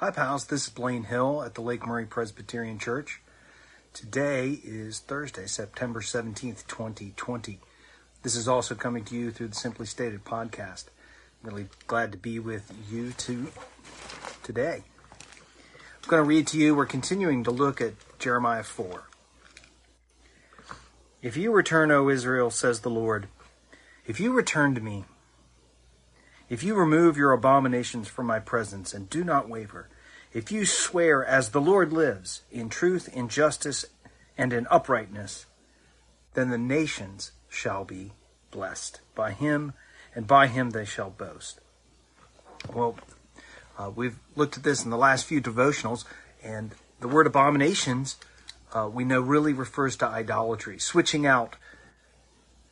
Hi, pals. This is Blaine Hill at the Lake Murray Presbyterian Church. Today is Thursday, September 17th, 2020. This is also coming to you through the Simply Stated podcast. I'm really glad to be with you too today. I'm going to read to you, we're continuing to look at Jeremiah 4. If you return, O Israel, says the Lord, if you return to me, if you remove your abominations from my presence and do not waver, if you swear as the Lord lives, in truth, in justice, and in uprightness, then the nations shall be blessed by him, and by him they shall boast. Well, uh, we've looked at this in the last few devotionals, and the word abominations uh, we know really refers to idolatry, switching out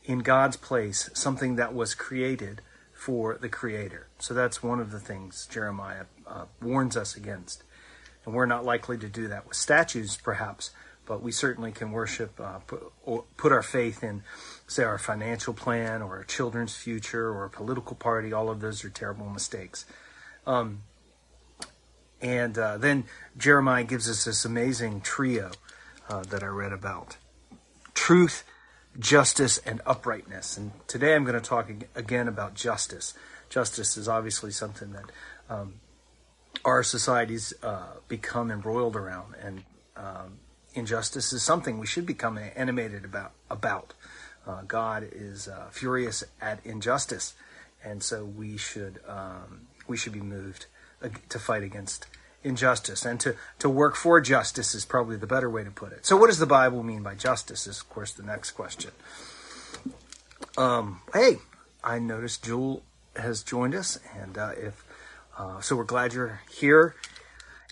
in God's place something that was created for the Creator. So that's one of the things Jeremiah uh, warns us against. And we're not likely to do that with statues, perhaps, but we certainly can worship, uh, put, put our faith in, say, our financial plan or our children's future or a political party. All of those are terrible mistakes. Um, and uh, then Jeremiah gives us this amazing trio uh, that I read about truth, justice, and uprightness. And today I'm going to talk again about justice. Justice is obviously something that um, our societies uh, become embroiled around, and um, injustice is something we should become animated about. About uh, God is uh, furious at injustice, and so we should um, we should be moved to fight against injustice and to, to work for justice is probably the better way to put it. So, what does the Bible mean by justice? Is, of course, the next question. Um, hey, I noticed Jewel has joined us, and uh, if uh, so, we're glad you're here.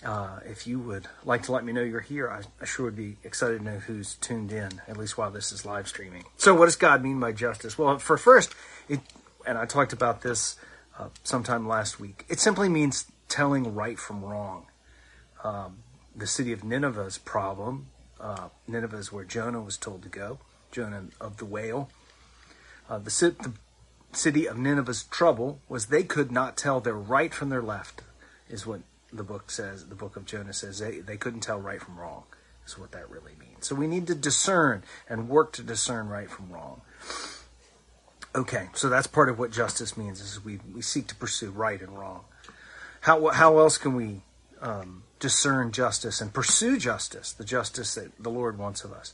Uh, if you would like to let me know you're here, I, I, sure would be excited to know who's tuned in, at least while this is live streaming. So, what does God mean by justice? Well, for first, it, and I talked about this uh, sometime last week, it simply means telling right from wrong. Um, the city of Nineveh's problem, uh, Nineveh is where Jonah was told to go, Jonah of the whale. Uh, the, the city of Nineveh's trouble was they could not tell their right from their left, is what the book says, the book of Jonah says. They, they couldn't tell right from wrong, is what that really means. So we need to discern and work to discern right from wrong. Okay, so that's part of what justice means is we, we seek to pursue right and wrong. How, how else can we um, discern justice and pursue justice, the justice that the Lord wants of us?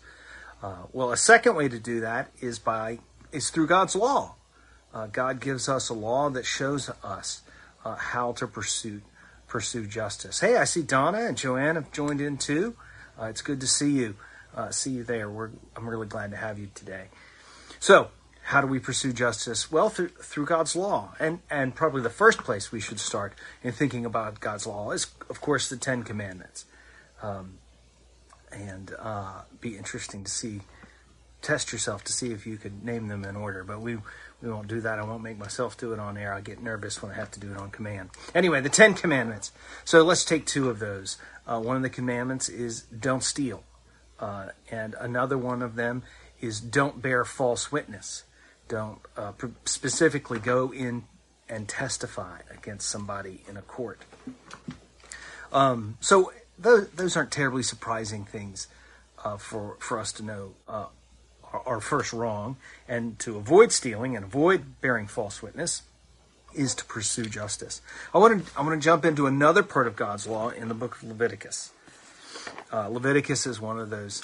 Uh, well, a second way to do that is by is through God's law. Uh, God gives us a law that shows us uh, how to pursue pursue justice. Hey, I see Donna and Joanne have joined in too. Uh, it's good to see you. Uh, see you there. We're, I'm really glad to have you today. So, how do we pursue justice? Well, through, through God's law. And, and probably the first place we should start in thinking about God's law is, of course, the Ten Commandments. Um, and uh, be interesting to see, test yourself to see if you could name them in order. But we, we won't do that. I won't make myself do it on air. I get nervous when I have to do it on command. Anyway, the Ten Commandments. So let's take two of those. Uh, one of the commandments is don't steal. Uh, and another one of them is don't bear false witness don't uh, specifically go in and testify against somebody in a court. Um, so those, those, aren't terribly surprising things uh, for for us to know uh, are, are first wrong, and to avoid stealing and avoid bearing false witness is to pursue justice. I want to I want to jump into another part of God's law in the book of Leviticus. Uh, Leviticus is one of those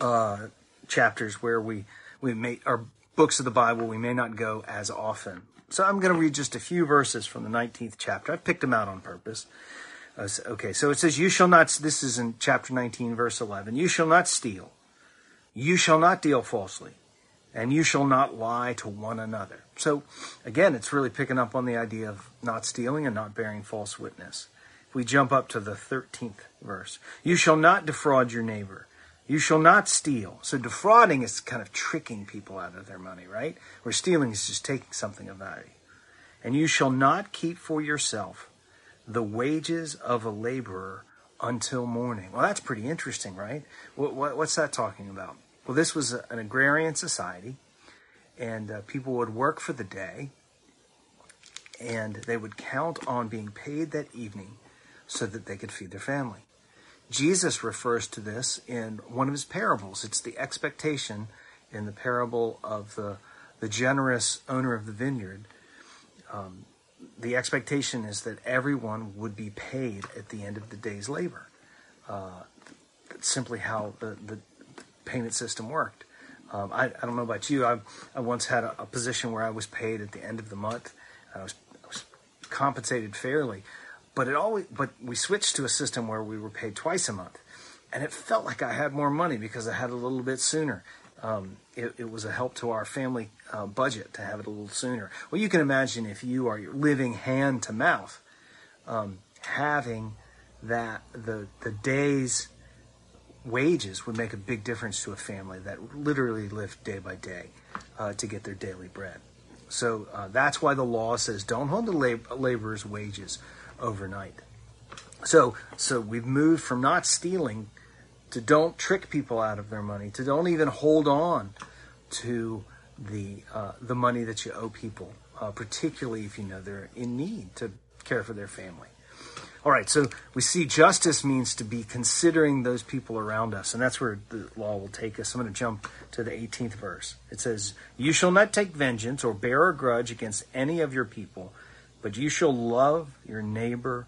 uh, chapters where we we make our books of the Bible we may not go as often. So I'm going to read just a few verses from the 19th chapter. I picked them out on purpose. Uh, okay, so it says, You shall not, this is in chapter 19, verse 11, you shall not steal, you shall not deal falsely, and you shall not lie to one another. So again, it's really picking up on the idea of not stealing and not bearing false witness. If we jump up to the 13th verse, you shall not defraud your neighbor. You shall not steal. So defrauding is kind of tricking people out of their money, right? Where stealing is just taking something of value. And you shall not keep for yourself the wages of a laborer until morning. Well, that's pretty interesting, right? What, what, what's that talking about? Well, this was an agrarian society, and uh, people would work for the day, and they would count on being paid that evening so that they could feed their family. Jesus refers to this in one of his parables. It's the expectation in the parable of the, the generous owner of the vineyard. Um, the expectation is that everyone would be paid at the end of the day's labor. Uh, that's simply how the, the payment system worked. Um, I, I, don't know about you. I, I once had a, a, position where I was paid at the end of the month. I was, I was compensated fairly, but it always but we switched to a system where we were paid twice a month, and it felt like I had more money because I had a little bit sooner. Um, it, it, was a help to our family uh, budget to have it a little sooner. Well, you can imagine if you are living hand to mouth, um, having that the the days wages would make a big difference to a family that literally lived day by day uh, to get their daily bread. So uh, that's why the law says don't hold the lab- laborer's wages overnight. So, so we've moved from not stealing to don't trick people out of their money, to don't even hold on to the uh, the money that you owe people, uh, particularly if you know they're in need to care for their family. All right, so we see justice means to be considering those people around us, and that's where the law will take us. I'm going to jump to the 18th verse. It says, You shall not take vengeance or bear a grudge against any of your people, but you shall love your neighbor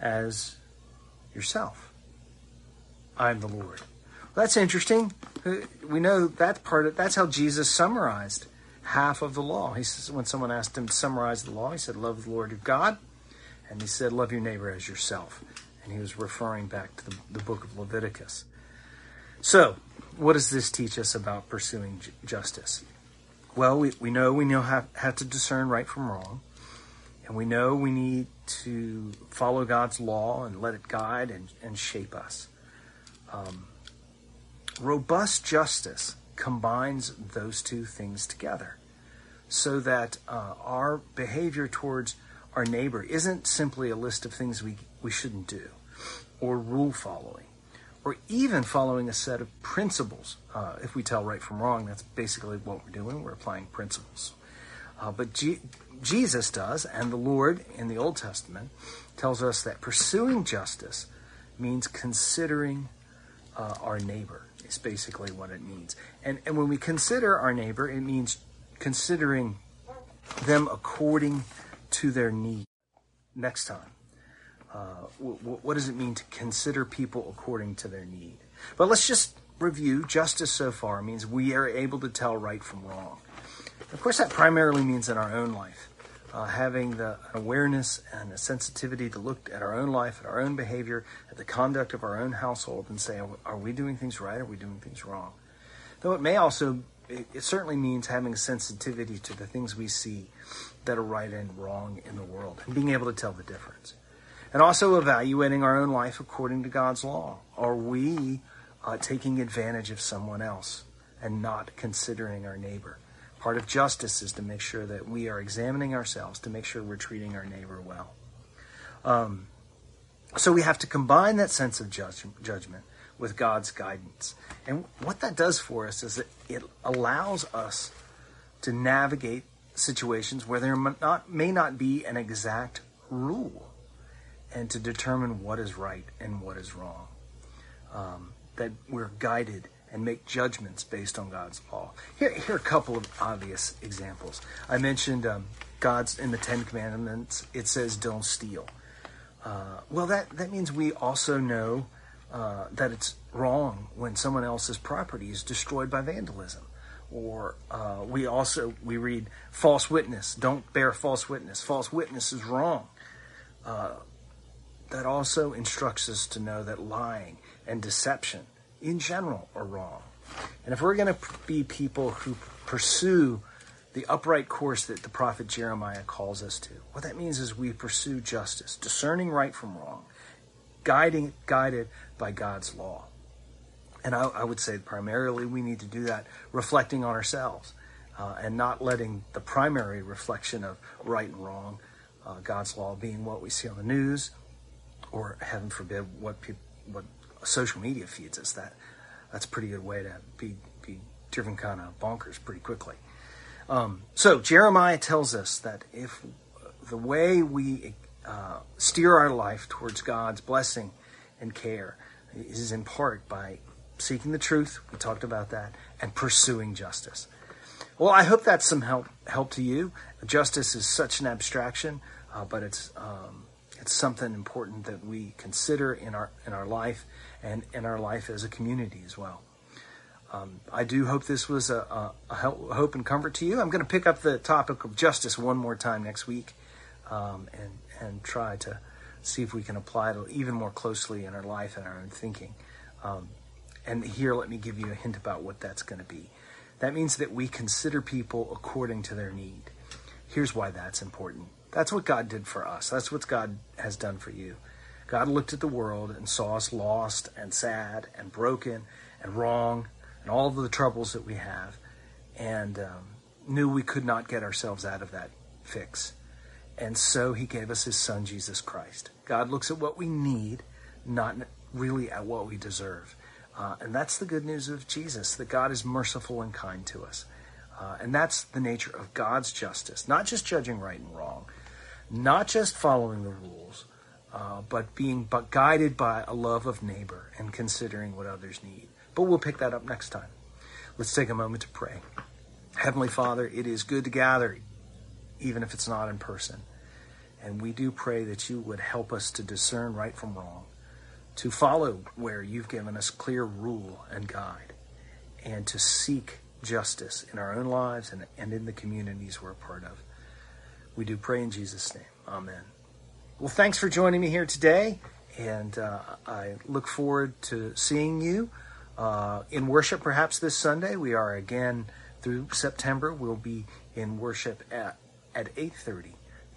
as yourself. I am the Lord. Well, that's interesting. Uh, we know that part. Of, that's how Jesus summarized half of the law. He says when someone asked him to summarize the law, he said, "Love the Lord your God." And he said, Love your neighbor as yourself. And he was referring back to the, the book of Leviticus. So, what does this teach us about pursuing justice? Well, we, we know we know how, how to discern right from wrong. And we know we need to follow God's law and let it guide and, and shape us. Um, robust justice combines those two things together so that uh, our behavior towards our neighbor isn't simply a list of things we, we shouldn't do, or rule following, or even following a set of principles. Uh, if we tell right from wrong, that's basically what we're doing. We're applying principles. Uh, but G- Jesus does, and the Lord in the Old Testament tells us that pursuing justice means considering uh, our neighbor. Is basically what it means. And and when we consider our neighbor, it means considering them according to their need. Next time, uh, w- w- what does it mean to consider people according to their need? But let's just review. Justice so far means we are able to tell right from wrong. Of course, that primarily means in our own life. Uh, having the awareness and the sensitivity to look at our own life, at our own behavior, at the conduct of our own household, and say, are we doing things right? Are we doing things wrong? Though it may also, it, it certainly means having a sensitivity to the things we see that are right and wrong in the world and being able to tell the difference. And also evaluating our own life according to God's law. Are we uh, taking advantage of someone else and not considering our neighbor? Part of justice is to make sure that we are examining ourselves to make sure we're treating our neighbor well. Um, so we have to combine that sense of judge, judgment with God's guidance. And what that does for us is that it allows us to navigate situations where there not, may not be an exact rule and to determine what is right and what is wrong. Um, that we're guided and make judgments based on God's law. Here, here are a couple of obvious examples. I mentioned um, God's in the Ten Commandments, it says, don't steal. Uh, well, that, that means we also know uh, that it's wrong when someone else's property is destroyed by vandalism or uh, we also we read false witness don't bear false witness false witness is wrong uh, that also instructs us to know that lying and deception in general are wrong. And if we're going to be people who pursue the upright course that the prophet jeremiah calls us to what that means is we pursue justice discerning right from wrong guiding guided by god's law. And I, I, would say primarily we need to do that reflecting on ourselves uh, and not letting the primary reflection of right and wrong, uh, God's law being what we see on the news, or heaven forbid what people, what social media feeds us. That that's a pretty good way to be be driven kind of bonkers pretty quickly. Um, so Jeremiah tells us that if the way we uh, steer our life towards God's blessing and care is in part by seeking the truth. We talked about that and pursuing justice. Well, I hope that's some help help to you. Justice is such an abstraction, uh, but it's um, it's something important that we consider in our in our life and in our life as a community as well. Um, I do hope this was a, a, a, hope and comfort to you. I'm going to pick up the topic of justice one more time next week, um, and and try to see if we can apply it even more closely in our life and our own thinking. Um, and here, let me give you a hint about what that's going to be. That means that we consider people according to their need. Here's why that's important. That's what God did for us. That's what God has done for you. God looked at the world and saw us lost and sad and broken and wrong and all of the troubles that we have and um, knew we could not get ourselves out of that fix. And so he gave us his son, Jesus Christ. God looks at what we need, not really at what we deserve. Uh, and that's the good news of Jesus, that God is merciful and kind to us. Uh, and that's the nature of God's justice, not just judging right and wrong, not just following the rules, uh, but being but guided by a love of neighbor and considering what others need. But we'll pick that up next time. Let's take a moment to pray. Heavenly Father, it is good to gather, even if it's not in person. And we do pray that you would help us to discern right from wrong to follow where you've given us clear rule and guide, and to seek justice in our own lives and, and in the communities we're a part of. We do pray in Jesus' name. Amen. Well, thanks for joining me here today, and uh, I look forward to seeing you uh, in worship perhaps this Sunday. We are again through September. We'll be in worship at, at 8.30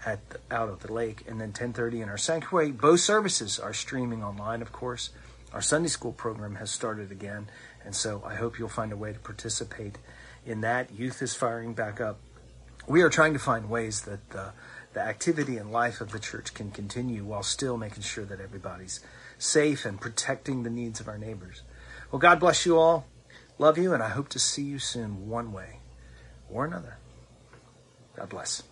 at the, out of the lake, and then 10:30 in our sanctuary. Both services are streaming online, of course. Our Sunday school program has started again, and so I hope you'll find a way to participate in that. Youth is firing back up. We are trying to find ways that the, the activity and life of the church can continue while still making sure that everybody's safe and protecting the needs of our neighbors. Well, God bless you all. Love you, and I hope to see you soon, one way or another. God bless.